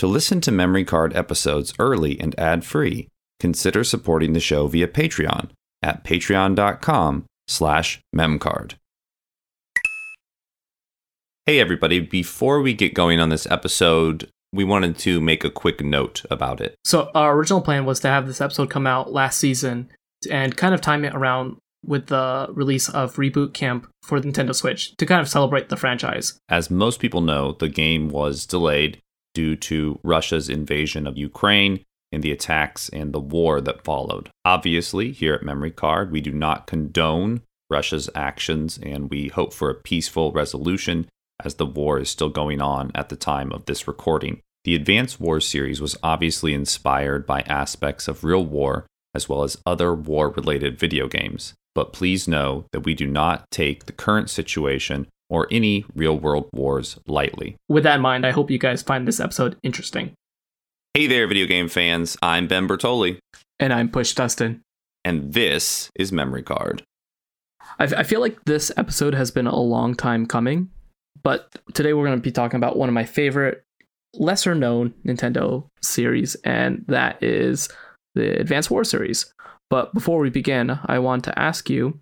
To listen to memory card episodes early and ad-free, consider supporting the show via Patreon at patreon.com slash memcard. Hey everybody, before we get going on this episode, we wanted to make a quick note about it. So our original plan was to have this episode come out last season and kind of time it around with the release of Reboot Camp for the Nintendo Switch to kind of celebrate the franchise. As most people know, the game was delayed due to Russia's invasion of Ukraine and the attacks and the war that followed. Obviously, here at Memory Card, we do not condone Russia's actions and we hope for a peaceful resolution as the war is still going on at the time of this recording. The Advanced Wars series was obviously inspired by aspects of real war as well as other war related video games. But please know that we do not take the current situation or any real world wars lightly. With that in mind, I hope you guys find this episode interesting. Hey there, video game fans. I'm Ben Bertoli. And I'm Push Dustin. And this is Memory Card. I, I feel like this episode has been a long time coming, but today we're going to be talking about one of my favorite, lesser known Nintendo series, and that is the Advance War series. But before we begin, I want to ask you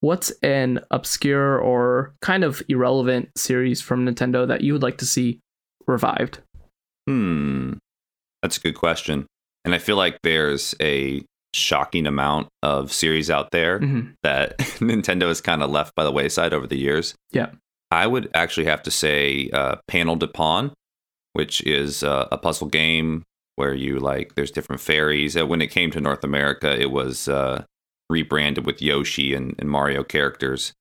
what's an obscure or kind of irrelevant series from Nintendo that you would like to see revived? Hmm. That's a good question. And I feel like there's a shocking amount of series out there mm-hmm. that Nintendo has kind of left by the wayside over the years. Yeah. I would actually have to say uh, Panel de Pon, which is uh, a puzzle game where you like there's different fairies. Uh, when it came to North America, it was uh, rebranded with Yoshi and, and Mario characters.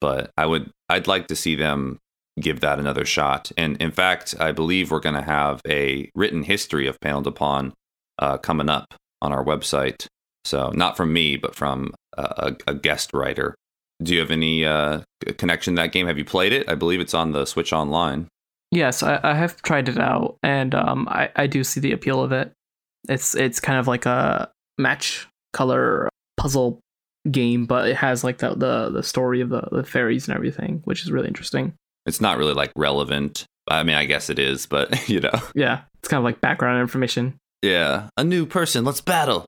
But I would I'd like to see them give that another shot. And in fact, I believe we're going to have a written history of Panel de Pon uh, coming up on our website. So not from me, but from a, a guest writer. Do you have any uh, connection to that game? Have you played it? I believe it's on the Switch Online. Yes, I, I have tried it out, and um, I, I do see the appeal of it. It's it's kind of like a match color puzzle game, but it has like the the, the story of the, the fairies and everything, which is really interesting. It's not really like relevant. I mean, I guess it is, but you know. Yeah, it's kind of like background information. Yeah, a new person. Let's battle.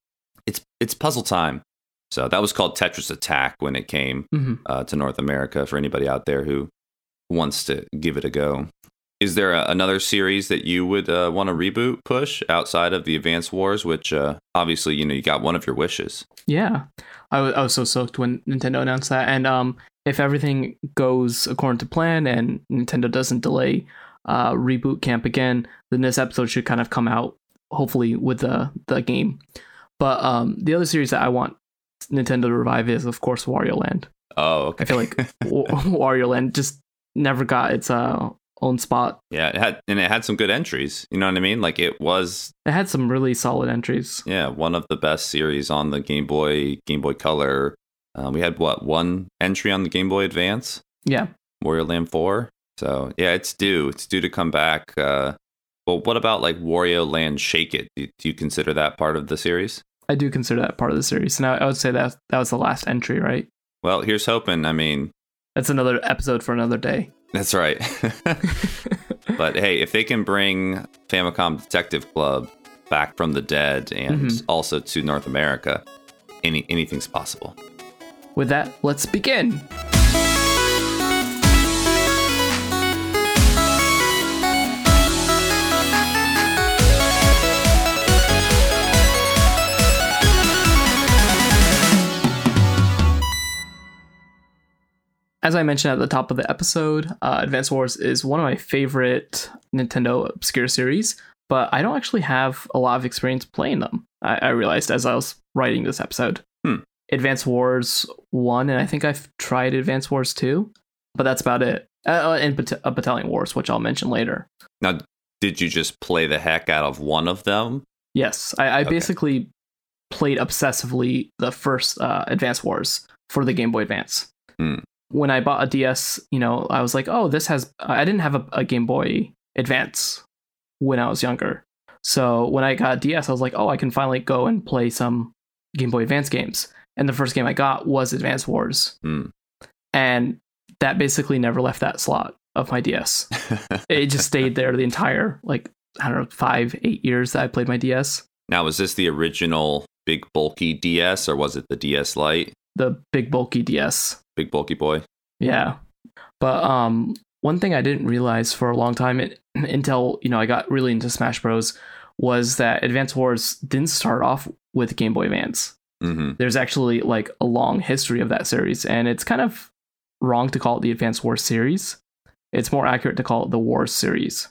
It's it's puzzle time. So that was called Tetris Attack when it came mm-hmm. uh, to North America. For anybody out there who wants to give it a go, is there a, another series that you would uh, want to reboot push outside of the Advance Wars? Which uh, obviously you know you got one of your wishes. Yeah, I, w- I was so soaked when Nintendo announced that, and um, if everything goes according to plan and Nintendo doesn't delay uh, reboot camp again, then this episode should kind of come out hopefully with the the game. But um, the other series that I want Nintendo to revive is, of course, Wario Land. Oh, okay. I feel like Wario Land just never got its uh, own spot. Yeah, it had and it had some good entries. You know what I mean? Like it was. It had some really solid entries. Yeah, one of the best series on the Game Boy, Game Boy Color. Uh, we had what one entry on the Game Boy Advance. Yeah, Wario Land Four. So yeah, it's due. It's due to come back. Uh, well, what about like Wario Land Shake It? Do, do you consider that part of the series? I do consider that part of the series. Now I would say that that was the last entry, right? Well, here's hoping. I mean, that's another episode for another day. That's right. but hey, if they can bring Famicom Detective Club back from the dead and mm-hmm. also to North America, any anything's possible. With that, let's begin. As I mentioned at the top of the episode, uh, Advance Wars is one of my favorite Nintendo obscure series, but I don't actually have a lot of experience playing them. I, I realized as I was writing this episode. Hmm. Advance Wars 1, and I think I've tried Advance Wars 2, but that's about it. Uh, and Bat- uh, Battalion Wars, which I'll mention later. Now, did you just play the heck out of one of them? Yes, I, I okay. basically played obsessively the first uh, Advance Wars for the Game Boy Advance. Hmm when I bought a DS, you know, I was like, oh, this has. I didn't have a, a, Game Boy Advance when I was younger. So when I got a DS, I was like, oh, I can finally go and play some Game Boy Advance games. And the first game I got was Advance Wars. Mm. And that basically never left that slot of my DS. it just stayed there the entire like I don't know five eight years that I played my DS. Now, was this the original big bulky DS or was it the DS Lite? The big bulky DS. Big bulky boy. Yeah, but um, one thing I didn't realize for a long time it, until you know I got really into Smash Bros. was that Advance Wars didn't start off with Game Boy Advance. hmm There's actually like a long history of that series, and it's kind of wrong to call it the Advance Wars series. It's more accurate to call it the Wars series.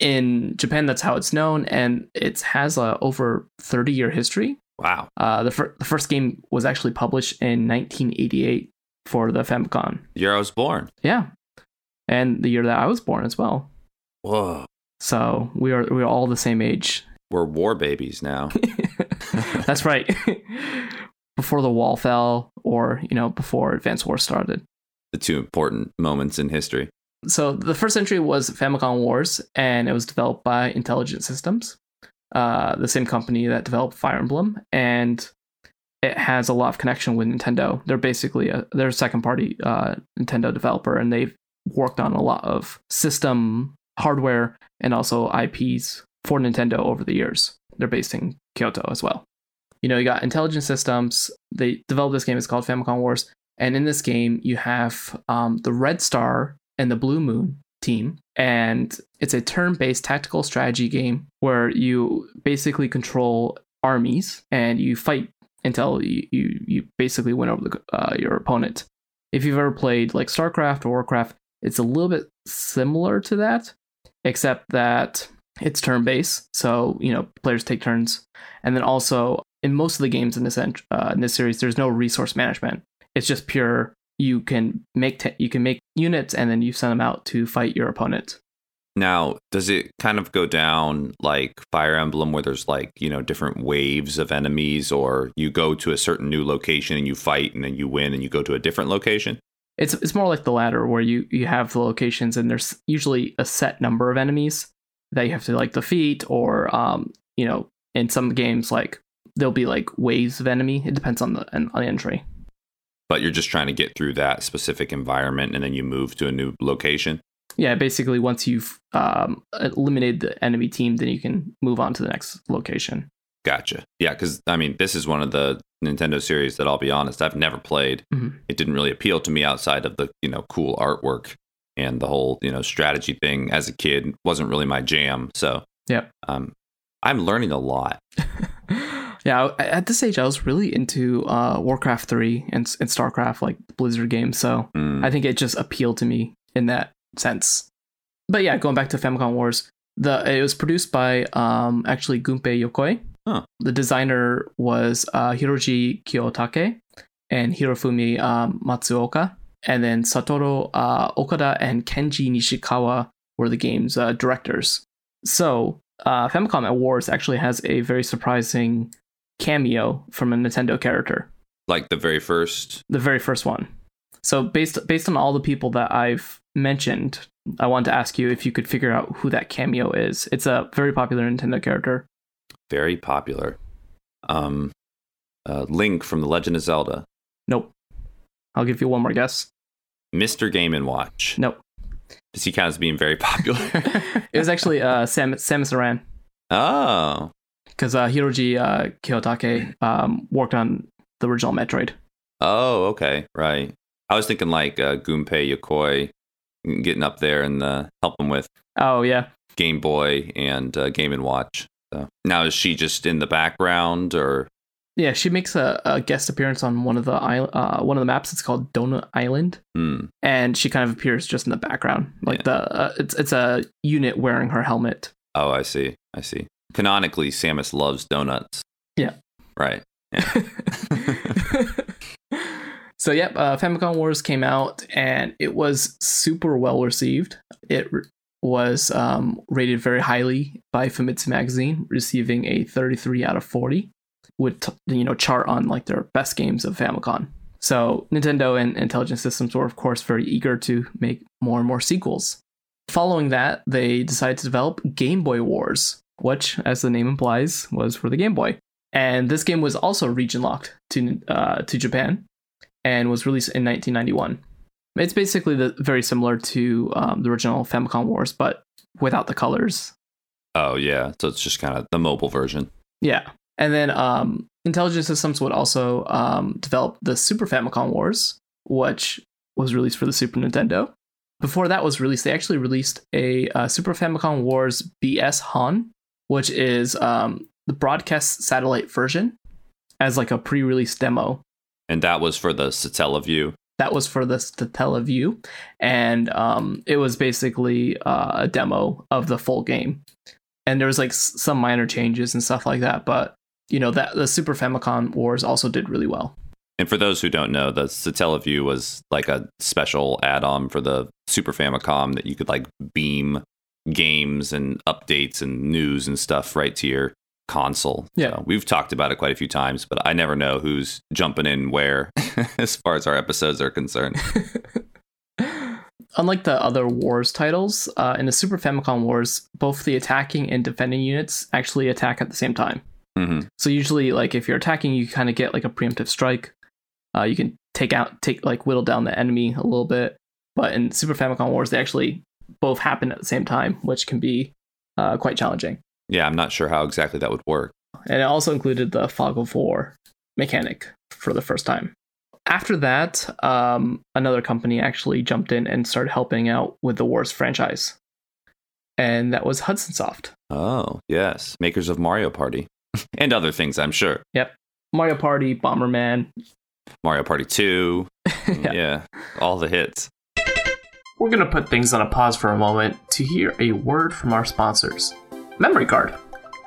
In Japan, that's how it's known, and it has a over 30 year history. Wow. Uh, the, fir- the first game was actually published in 1988 for the Famicom. The year I was born. Yeah, and the year that I was born as well. Whoa. So we are we are all the same age. We're war babies now. That's right. before the wall fell, or you know, before Advance Wars started. the two important moments in history. So the first entry was Famicom Wars, and it was developed by Intelligent Systems, uh, the same company that developed Fire Emblem, and it has a lot of connection with Nintendo. They're basically a they're a second party uh, Nintendo developer, and they've worked on a lot of system hardware and also IPs for Nintendo over the years. They're based in Kyoto as well. You know, you got Intelligent Systems. They developed this game. It's called Famicom Wars, and in this game you have um, the Red Star and the Blue Moon team. And it's a turn based tactical strategy game where you basically control armies and you fight until you, you, you basically win over the, uh, your opponent. If you've ever played like StarCraft or Warcraft, it's a little bit similar to that, except that it's turn based. So, you know, players take turns. And then also, in most of the games in this, uh, in this series, there's no resource management. It's just pure you can make te- you can make units and then you send them out to fight your opponent. Now, does it kind of go down like Fire Emblem where there's like, you know, different waves of enemies or you go to a certain new location and you fight and then you win and you go to a different location? It's it's more like the latter where you you have the locations and there's usually a set number of enemies that you have to like defeat or um you know in some games like there'll be like waves of enemy. It depends on the on the entry. But you're just trying to get through that specific environment and then you move to a new location. Yeah, basically once you've um, eliminated the enemy team, then you can move on to the next location. Gotcha. Yeah, because I mean, this is one of the Nintendo series that I'll be honest, I've never played. Mhm. It didn't really appeal to me outside of the you know cool artwork and the whole you know strategy thing. As a kid, wasn't really my jam. So Yep. um, I'm learning a lot. yeah, at this age, I was really into uh, Warcraft three and, and Starcraft, like Blizzard games. So Mm, I think it just appealed to me in that sense. But yeah, going back to Famicom Wars, the it was produced by um, actually Gunpei Yokoi. Huh. The designer was uh, Hiroji Kiyotake and Hirofumi um, Matsuoka, and then Satoru uh, Okada and Kenji Nishikawa were the game's uh, directors. So uh, Famicom at Wars actually has a very surprising cameo from a Nintendo character like the very first. the very first one. So based based on all the people that I've mentioned, I wanted to ask you if you could figure out who that cameo is. It's a very popular Nintendo character. Very popular. Um, uh, Link from The Legend of Zelda. Nope. I'll give you one more guess. Mr. Game and Watch. Nope. Does he count as being very popular? it was actually uh, Sam Samus Aran oh, because uh, Hiroji uh, Kiyotake um, worked on the original Metroid. oh, okay, right. I was thinking like uh, Gunpei Yokoi getting up there and uh, helping with Oh yeah, Game Boy and uh, Game and Watch. So now is she just in the background or? yeah. She makes a, a guest appearance on one of the uh, one of the maps. It's called Donut Island. Hmm. and she kind of appears just in the background like Yeah. the uh, it's it's a unit wearing her helmet Oh, I see. I see. Canonically, Samus loves donuts. Yeah. Right. so yep uh, famicom wars came out and it was super well received it re- was um, rated very highly by famitsu magazine receiving a 33 out of 40 would t- you know chart on like their best games of famicom so nintendo and intelligent systems were of course very eager to make more and more sequels following that they decided to develop game boy wars which as the name implies was for the game boy and this game was also region locked to uh, to Japan and was released in 1991. It's basically the, very similar to um, the original Famicom Wars, but without the colors. Oh yeah, so it's just kind of the mobile version. Yeah. And then um, Intelligent Systems would also um, develop the Super Famicom Wars, which was released for the Super Nintendo. Before that was released, they actually released a uh, Super Famicom Wars BS Han, which is um, the broadcast satellite version, as like a pre-release demo. And that was for the Satellaview. That was for the Satellaview, and um, it was basically uh, a demo of the full game. And there was like s- some minor changes and stuff like that, but you know that the Super Famicom Wars also did really well. And for those who don't know, the Satellaview was like a special add-on for the Super Famicom that you could like beam games and updates and news and stuff right to your console. Yeah. So we've talked about it quite a few times, but I never know who's jumping in where as far as our episodes are concerned. Unlike the other Wars titles, uh, in the Super Famicom Wars, both the attacking and defending units actually attack at the same time. hmm So usually, like if you're attacking, you kind of get like a preemptive strike. Uh, you can take out, take like whittle down the enemy a little bit. But in Super Famicom Wars, they actually both happen at the same time, which can be uh, quite challenging. Yeah, I'm not sure how exactly that would work. And it also included the fog of war mechanic for the first time. After that, um, another company actually jumped in and started helping out with the Wars franchise, and that was Hudson Soft. Oh, yes. Makers of Mario Party and other things, I'm sure. Yep. Mario Party, Bomberman. Mario Party 2. Yeah. yeah, all the hits. We're gonna put things on a pause for a moment to hear a word from our sponsors. Memory Card.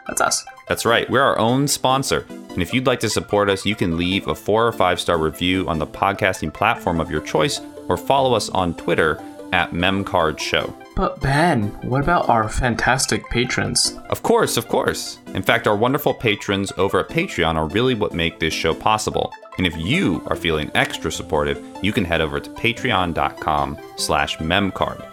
That's us. That's right, we're our own sponsor. And if you'd like to support us, you can leave a four or five star review on the podcasting platform of your choice or follow us on Twitter at MemCardShow. But Ben, what about our fantastic patrons? Of course, of course. In fact, our wonderful patrons over at Patreon are really what make this show possible. And if you are feeling extra supportive, you can head over to patreon.com slash memcard.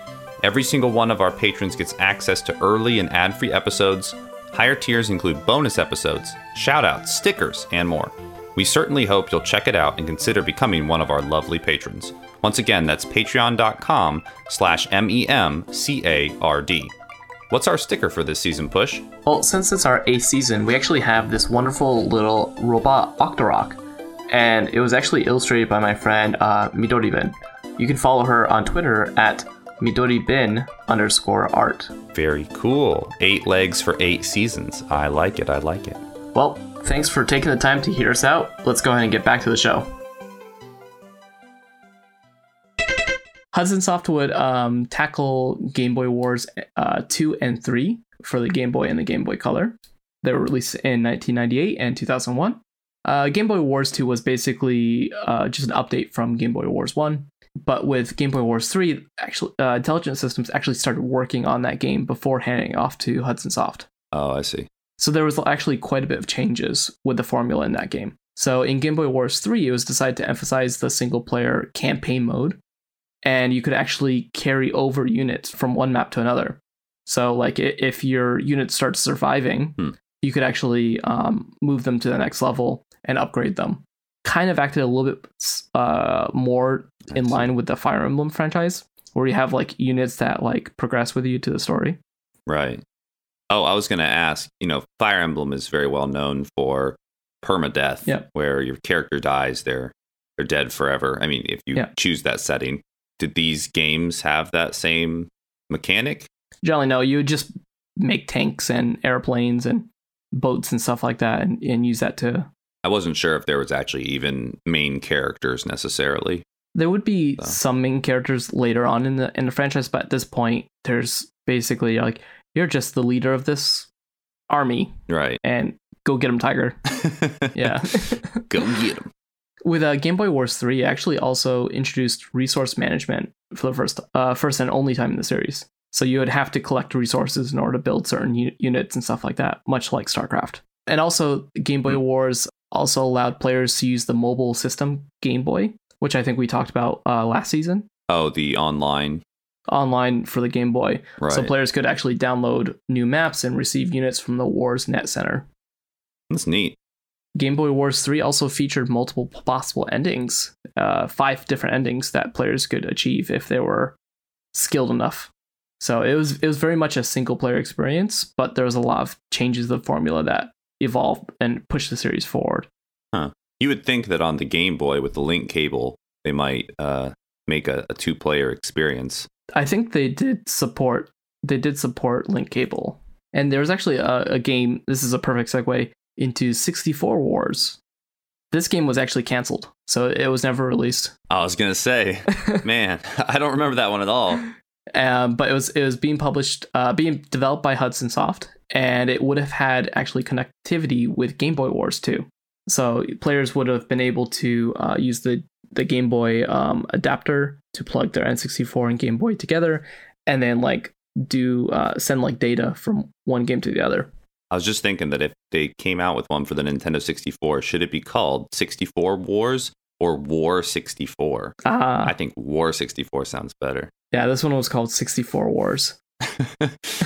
Every single one of our patrons gets access to early and ad-free episodes. Higher tiers include bonus episodes, shoutouts, stickers, and more. We certainly hope you'll check it out and consider becoming one of our lovely patrons. Once again, that's patreon.com slash M-E-M-C-A-R-D. What's our sticker for this season, Push? Well, since it's our eighth season, we actually have this wonderful little robot Octorok, and it was actually illustrated by my friend uh, Midori Bin. You can follow her on Twitter at MidoriBin underscore art. Very cool. Eight legs for eight seasons. I like it. I like it. Well, thanks for taking the time to hear us out. Let's go ahead and get back to the show. Hudson Soft would um, tackle Game Boy Wars uh, 2 and 3 for the Game Boy and the Game Boy Color. They were released in 1998 and 2001. Uh, Game Boy Wars 2 was basically uh, just an update from Game Boy Wars 1. But with Game Boy Wars 3, actually, uh, Intelligent Systems actually started working on that game before handing it off to Hudson Soft. Oh, I see. So there was actually quite a bit of changes with the formula in that game. So in Game Boy Wars 3, it was decided to emphasize the single player campaign mode, and you could actually carry over units from one map to another. So, like, if your unit starts surviving, Hmm. you could actually um, move them to the next level and upgrade them. Kind of acted a little bit uh, more in line with the Fire Emblem franchise, where you have like units that like progress with you to the story. Right. Oh, I was going to ask, you know, Fire Emblem is very well known for permadeath, Yep. where your character dies, they're they're dead forever. I mean, if you Yeah. choose that setting, did these games have that same mechanic? generally no you would just make tanks and airplanes and boats and stuff like that and, and use that to I wasn't sure if there was actually even main characters necessarily. there would be So. some main characters later on in the in the franchise but at this point there's basically like you're just the leader of this army Right. and go get him tiger yeah Go get them. With uh, game boy wars 3 it actually also introduced resource management for the first uh, first and only time in the series so you would have to collect resources in order to build certain u- units and stuff like that much like starcraft and also game boy wars also allowed players to use the mobile system game boy which i think we talked about uh, last season Oh, the online. online for the game boy Right. so players could actually download new maps and receive units from the wars net center That's neat. Game Boy Wars 3 also featured multiple possible endings, uh, five different endings that players could achieve if they were skilled enough. So it was it was very much a single player experience, but there was a lot of changes to the formula that evolved and pushed the series forward. You would think that on the Game Boy with the link cable, they might uh, make a, a two player experience. I think they did support they did support link cable, and there was actually a, a game. This is a perfect segue into 64 Wars. This game was actually canceled, so it was never released. I was gonna say, man, I don't remember that one at all. Um, but it was it was being published, uh, being developed by Hudson Soft, and it would have had actually connectivity with Game Boy Wars too. So players would have been able to uh, use the the Game Boy um, adapter to plug their N64 and Game Boy together, and then like do uh, send like data from one game to the other. I was just thinking that if they came out with one for the Nintendo 64, should it be called 64 Wars or War 64? Ah, I think War 64 sounds better. yeah, this one was called 64 Wars.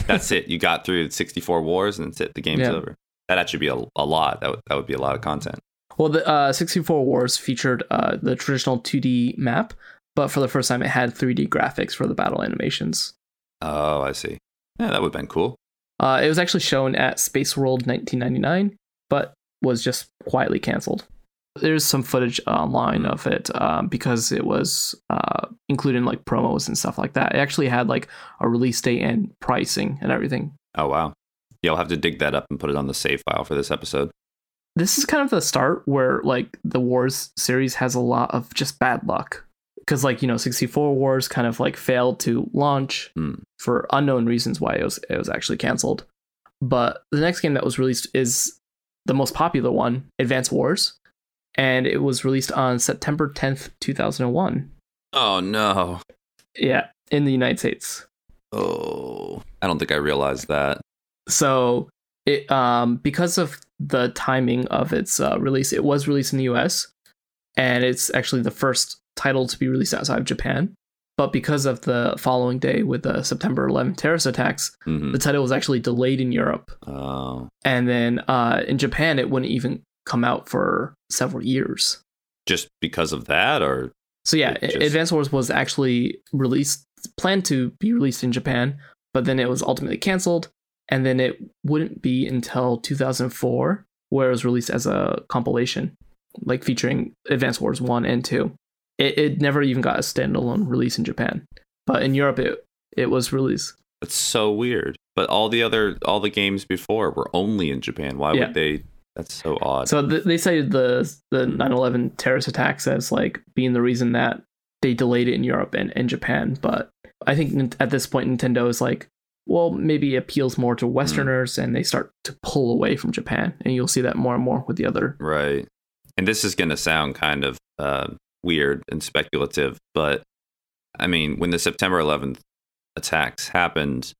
that's it. You got through 64 wars and that's it. The game's Yeah. over. That actually be a, a lot. That would, that would be a lot of content. Well, the uh, 64 Wars featured uh, the traditional 2D map, but for the first time, it had 3D graphics for the battle animations. Oh, I see. Yeah, that would have been cool. Uh, it was actually shown at Space World 1999, but was just quietly canceled. There's some footage online of it um, because it was uh, included in like promos and stuff like that. It actually had like a release date and pricing and everything. Oh, wow. Yeah, I'll have to dig that up and put it on the save file for this episode. This is kind of the start where like the Wars series has a lot of just bad luck because like you know 64 Wars kind of like failed to launch Hmm. for unknown reasons why it was it was actually canceled. But the next game that was released is the most popular one, Advance Wars, and it was released on September 10th, 2001. Oh, no. Yeah, in the United States. Oh, I don't think I realized that. So it um because of the timing of its uh, release, it was released in the US, and it's actually the first title to be released outside of Japan. But because of the following day with the September 11 terrorist attacks, hmm the title was actually delayed in Europe. Oh, and then uh, in Japan it wouldn't even come out for several years. just because of that, or So yeah, just- Advance Wars was actually released, planned to be released in Japan, but then it was ultimately canceled, and then it wouldn't be until 2004 where it was released as a compilation, like featuring Advance Wars one and two. It, it never even got a standalone release in Japan, but in Europe it it was released. it's so weird. But all the other, all the games before were only in Japan. Why Yeah. would they? That's so odd. So th- they cited the the 9/11 terrorist attacks as like being the reason that they delayed it in Europe and, and Japan. But I think at this point Nintendo is like, well, maybe it appeals more to Westerners, and they start to pull away from Japan, and you'll see that more and more with the other. Right. And this is going to sound kind of uh, weird and speculative, but I mean, when the September 11th attacks happened,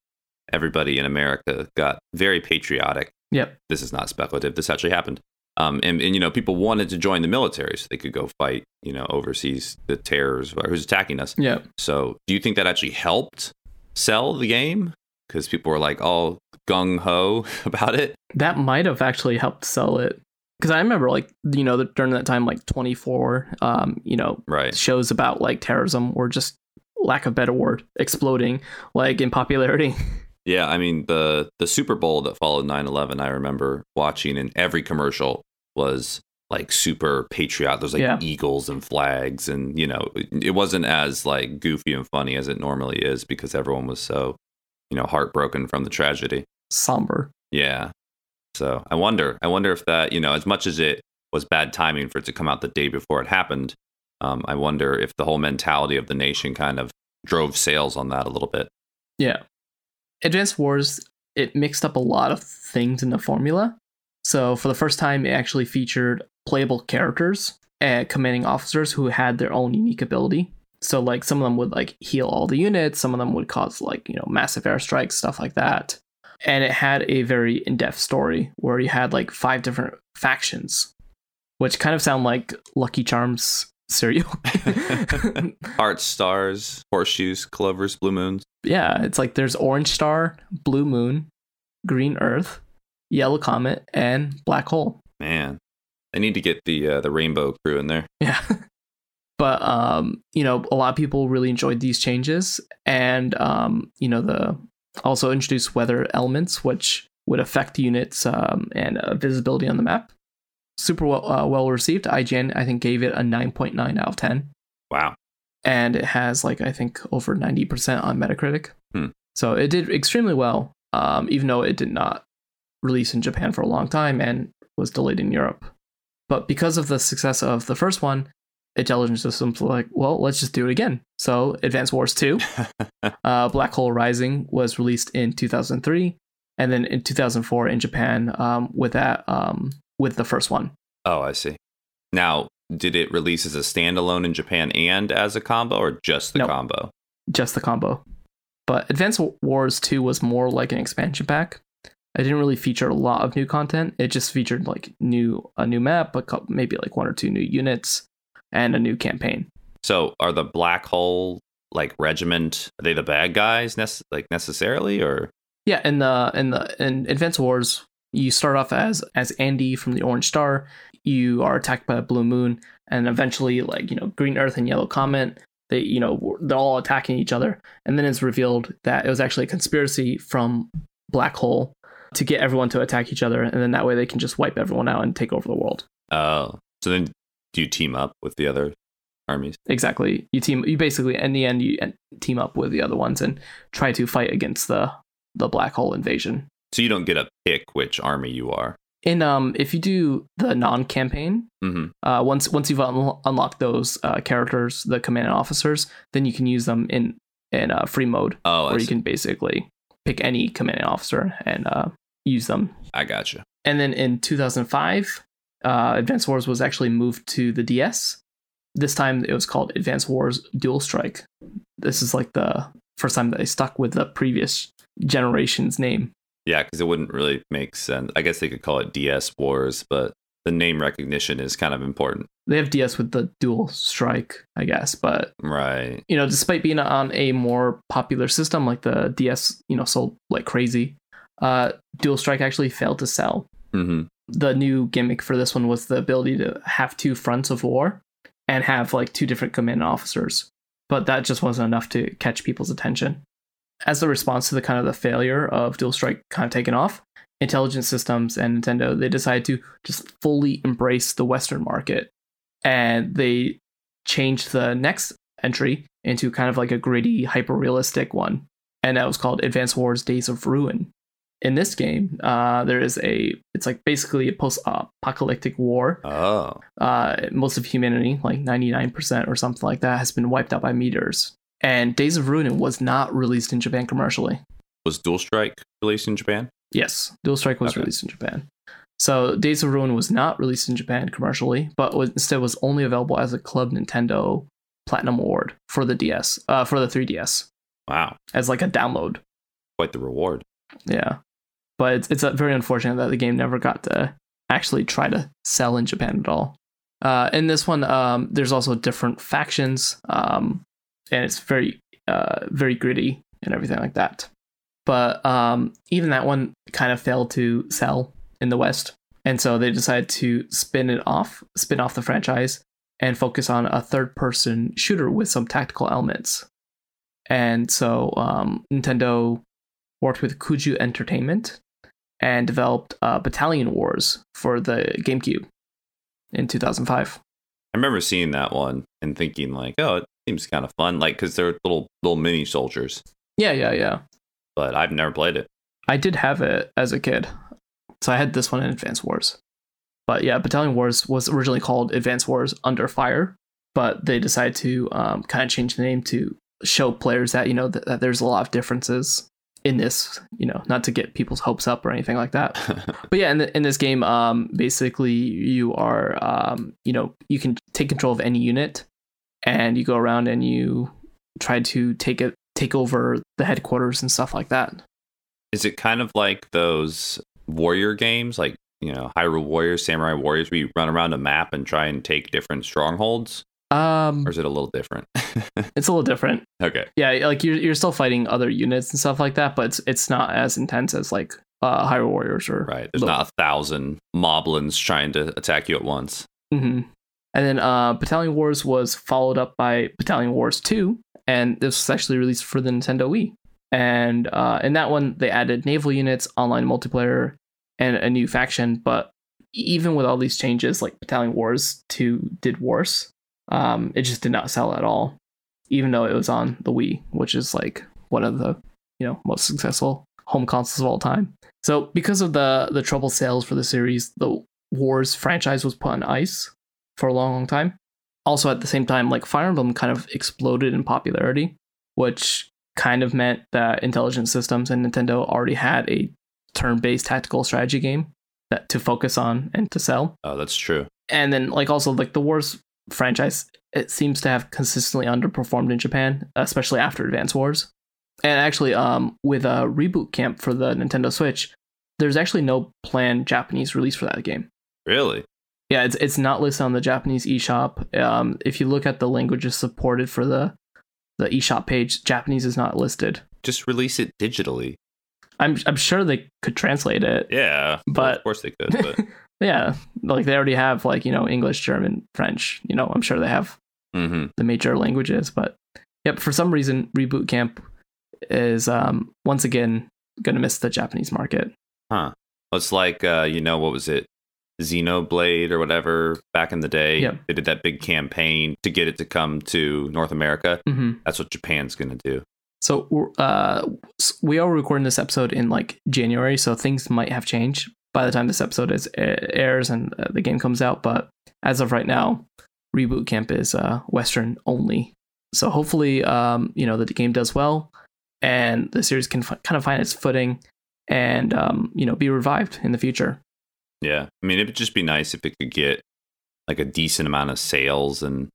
everybody in America got very patriotic. Yep. This is not speculative. This actually happened. Um, and, and, you know, people wanted to join the military so they could go fight, you know, overseas the terrors or who's attacking us. Yep. So, do you think that actually helped sell the game? Because people were like all gung ho about it. That might have actually helped sell it. Because I remember, like, you know, during that time, like 24, um, you know, Right. shows about like terrorism were just, lack of better word, exploding, like in popularity. Yeah, I mean the the Super Bowl that followed 9/11, I remember watching and every commercial was like super patriotic. There's like Yeah. eagles and flags and you know, it wasn't as like goofy and funny as it normally is because everyone was so, you know, heartbroken from the tragedy. Somber. Yeah. So, I wonder I wonder if that, you know, as much as it was bad timing for it to come out the day before it happened, um, I wonder if the whole mentality of the nation kind of drove sales on that a little bit. Yeah. Advanced Wars, it mixed up a lot of things in the formula. So, for the first time, it actually featured playable characters and commanding officers who had their own unique ability. So, like, some of them would, like, heal all the units, some of them would cause, like, you know, massive airstrikes, stuff like that. And it had a very in depth story where you had, like, five different factions, which kind of sound like Lucky Charms cereal. Hearts, stars, horseshoes, clovers, blue moons. yeah, it's like there's Orange Star, Blue Moon, Green Earth, Yellow Comet, and Black Hole. Man, I need to get the uh, the Rainbow Crew in there. Yeah. But um, you know, a lot of people really enjoyed these changes, and um, you know, the also introduced weather elements, which would affect units um, and uh, visibility on the map. Super well, uh, well received. IGN I think gave it a 9.9 out of 10, Wow. and it has like I think over 90% on Metacritic. Hmm. So it did extremely well, um, even though it did not release in Japan for a long time and was delayed in Europe. But because of the success of the first one, Intelligent Systems were like, well, let's just do it again. So Advance Wars 2, uh, Black Hole Rising was released in 2003, and then in 2004 in Japan um, with that um, with the first one. Oh, I see. Now, did it release as a standalone in Japan and as a combo, or just the Nope. combo? just the combo. But Advance Wars 2 was more like an expansion pack. It didn't really feature a lot of new content. It just featured like new a new map, a couple, maybe like one or two new units, and a new campaign. So, are the black hole like regiment? Are they the bad guys, nec- like necessarily, or Yeah, in the in the in Advance Wars, you start off as as Andy from the Orange Star. You are attacked by a blue moon, and eventually, like you know, Green Earth and Yellow Comet. They you know they're all attacking each other, and then it's revealed that it was actually a conspiracy from Black Hole to get everyone to attack each other, and then that way they can just wipe everyone out and take over the world. oh, so then do you team up with the other armies? Exactly. You team. You basically in the end you team up with the other ones and try to fight against the the Black Hole invasion. So you don't get a pick which army you are. in um if you do the non-campaign hmm uh once once you've un- unlocked those uh characters the command officers then you can use them in in uh, free mode Oh, where you can basically pick any command officer and uh use them I gotcha. and then in 2005 uh advance wars was actually moved to the ds this time it was called advance wars dual strike this is like the first time that they stuck with the previous generation's name Yeah, because it wouldn't really make sense. I guess they could call it DS Wars, but the name recognition is kind of important, they have ds with the dual strike i guess but right? you know, despite being on a more popular system like the DS, you know, sold like crazy, uh, Dual Strike actually failed to sell. Hmm The new gimmick for this one was the ability to have two fronts of war and have like two different command officers, but that just wasn't enough to catch people's attention. As a response to the kind of the failure of Dual Strike kind of taking off, Intelligent Systems and Nintendo they decided to just fully embrace the Western market, and they changed the next entry into kind of like a gritty, hyper realistic one. And that was called Advance Wars Days of Ruin. In this game, uh, there is a, it's like basically a post apocalyptic war. Oh, Uh, most of humanity, like 99% or something like that, has been wiped out by meteors. And Days of Ruin was not released in Japan commercially. was Dual Strike released in Japan? Yes, Dual Strike was Okay. released in Japan. So Days of Ruin was not released in Japan commercially, but was, instead was only available as a Club Nintendo Platinum Award for the DS, uh, for the 3DS, Wow, as like a download. quite the reward. Yeah, but it's it's uh, very unfortunate that the game never got to actually try to sell in Japan at all. Uh, in this one, um, there's also different factions, um, and it's very uh, very gritty and everything like that. But um, even that one kind of failed to sell in the West, and so they decided to spin it off, spin off the franchise, and focus on a third-person shooter with some tactical elements. And so um, Nintendo worked with Kuju Entertainment and developed uh, Battalion Wars for the GameCube in 2005. I remember seeing that one and thinking like, oh, it seems kind of fun, like because they're little little mini soldiers. Yeah, yeah, yeah. But I've never played it. I did have it as a kid. So I had this one in Advance Wars. But yeah, Battalion Wars was originally called Advance Wars Under Fire, but they decided to um, kind of change the name to show players that, you know, that, that there's a lot of differences in this, you know, not to get people's hopes up or anything like that. But yeah, in, the, in this game, um, basically you are, um, you know, you can take control of any unit, and you go around and you try to take it, take over the headquarters and stuff like that. Is it kind of like those warrior games, like you know, Hyrule Warriors, Samurai Warriors, where you run around a map and try and take different strongholds, Um, or is it a little different? it's a little different. okay, Yeah, like you're you're still fighting other units and stuff like that, but it's it's not as intense as like uh, Hyrule Warriors or right. There's the- not a thousand moblins trying to attack you at once. Mhm. And then uh, Battalion Wars was followed up by Battalion Wars 2, and this was actually released for the Nintendo Wii. And uh, in that one, they added naval units, online multiplayer, and a new faction. But even with all these changes, like Battalion Wars 2 did worse. Um, it just did not sell at all, even though it was on the Wii, which is like one of the you know most successful home consoles of all time. So because of the the trouble sales for the series, the Wars franchise was put on ice for a long, long time. Also, at the same time, like Fire Emblem kind of exploded in popularity, which kind of meant that Intelligent Systems and Nintendo already had a turn-based tactical strategy game that to focus on and to sell. Oh, that's true. And then, like, also like the Wars franchise, it seems to have consistently underperformed in Japan, especially after Advance Wars. And actually, um, with a reboot camp for the Nintendo Switch, there's actually no planned Japanese release for that game. Really? Yeah, it's it's not listed on the Japanese eShop. Um, if you look at the languages supported for the the eShop page, Japanese is not listed. Just release it digitally. I'm I'm sure they could translate it. Yeah, But- of course they could. But Yeah, like they already have like you know English, German, French. You know, I'm sure they have hmm the major languages. But yep, for some reason, Reboot Camp is um once again gonna miss the Japanese market. huh? Well, it's like uh, you know what was it? Xenoblade or whatever back in the day. Yeah. They did that big campaign to get it to come to North America. hmm That's what Japan's gonna do. So uh, we are recording this episode in like January, so things might have changed by the time this episode is airs and uh, the game comes out. But as of right now, Reboot Camp is uh, Western only. So hopefully, um, you know, that the game does well, and the series can f- kind of find its footing, and um, you know, be revived in the future. Yeah, I mean, it would just be nice if it could get like a decent amount of sales and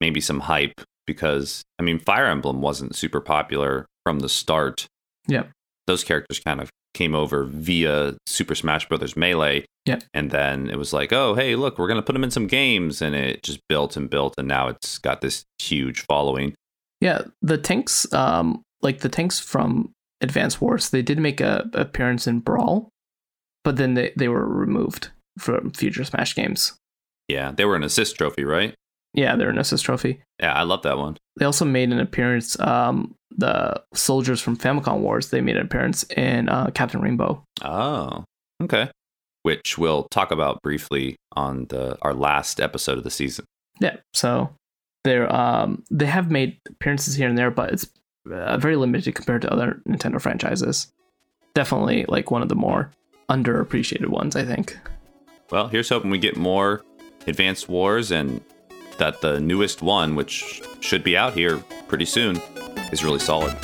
maybe some hype because I mean, Fire Emblem wasn't super popular from the start. Yep. those characters kind of came over via Super Smash Brothers Melee. Yep. and then it was like, oh, hey, look, we're gonna put them in some games, and it just built and built, and now it's got this huge following. Yeah, the tanks, um, like the tanks from Advance Wars, they did make a appearance in Brawl, but then they, they were removed from future Smash games. Yeah, they were an assist trophy, right? Yeah, they're an assist trophy. Yeah, I love that one. They also made an appearance. Um, the soldiers from Famicom Wars they made an appearance in uh, Captain Rainbow. Oh, okay. Which we'll talk about briefly on the our last episode of the season. Yeah, so they're um they have made appearances here and there, but it's uh, very limited compared to other Nintendo franchises. Definitely like one of the more underappreciated ones, I think. Well, here's hoping we get more Advanced Wars and that the newest one, which should be out here pretty soon, is really solid.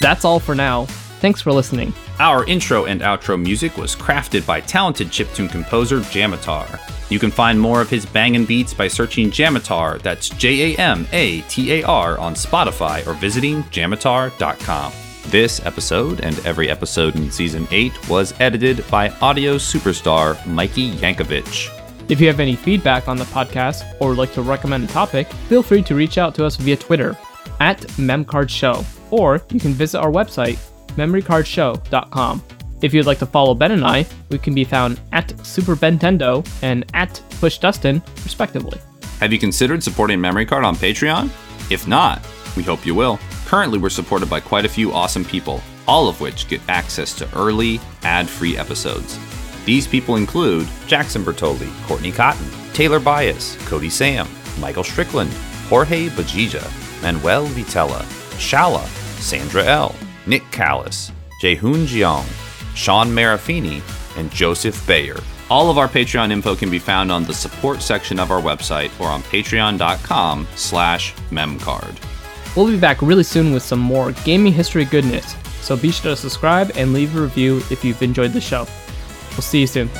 That's all for now. Thanks for listening. Our intro and outro music was crafted by talented chiptune composer Jamatar. You can find more of his bangin' beats by searching Jamatar, that's J A M A T A R, on Spotify or visiting jamatar.com. This episode and every episode in season 8 was edited by audio superstar Mikey Yankovic. If you have any feedback on the podcast or would like to recommend a topic, feel free to reach out to us via Twitter at MemCardShow, or you can visit our website, memorycardshow.com. If you'd like to follow Ben and I, we can be found at Super Bentendo and at PushDustin, respectively. Have you considered supporting Memory Card on Patreon? If not, we hope you will. Currently, we're supported by quite a few awesome people, all of which get access to early, ad free episodes. These people include Jackson Bertoli, Courtney Cotton, Taylor Bias, Cody Sam, Michael Strickland, Jorge Bajija, Manuel Vitella, Shala, Sandra L., Nick Callis, Jaehoon Jeong, Sean Marafini, and Joseph Bayer. All of our Patreon info can be found on the support section of our website or on patreon.com slash memcard. We'll be back really soon with some more gaming history goodness, so be sure to subscribe and leave a review if you've enjoyed the show. We'll see you soon.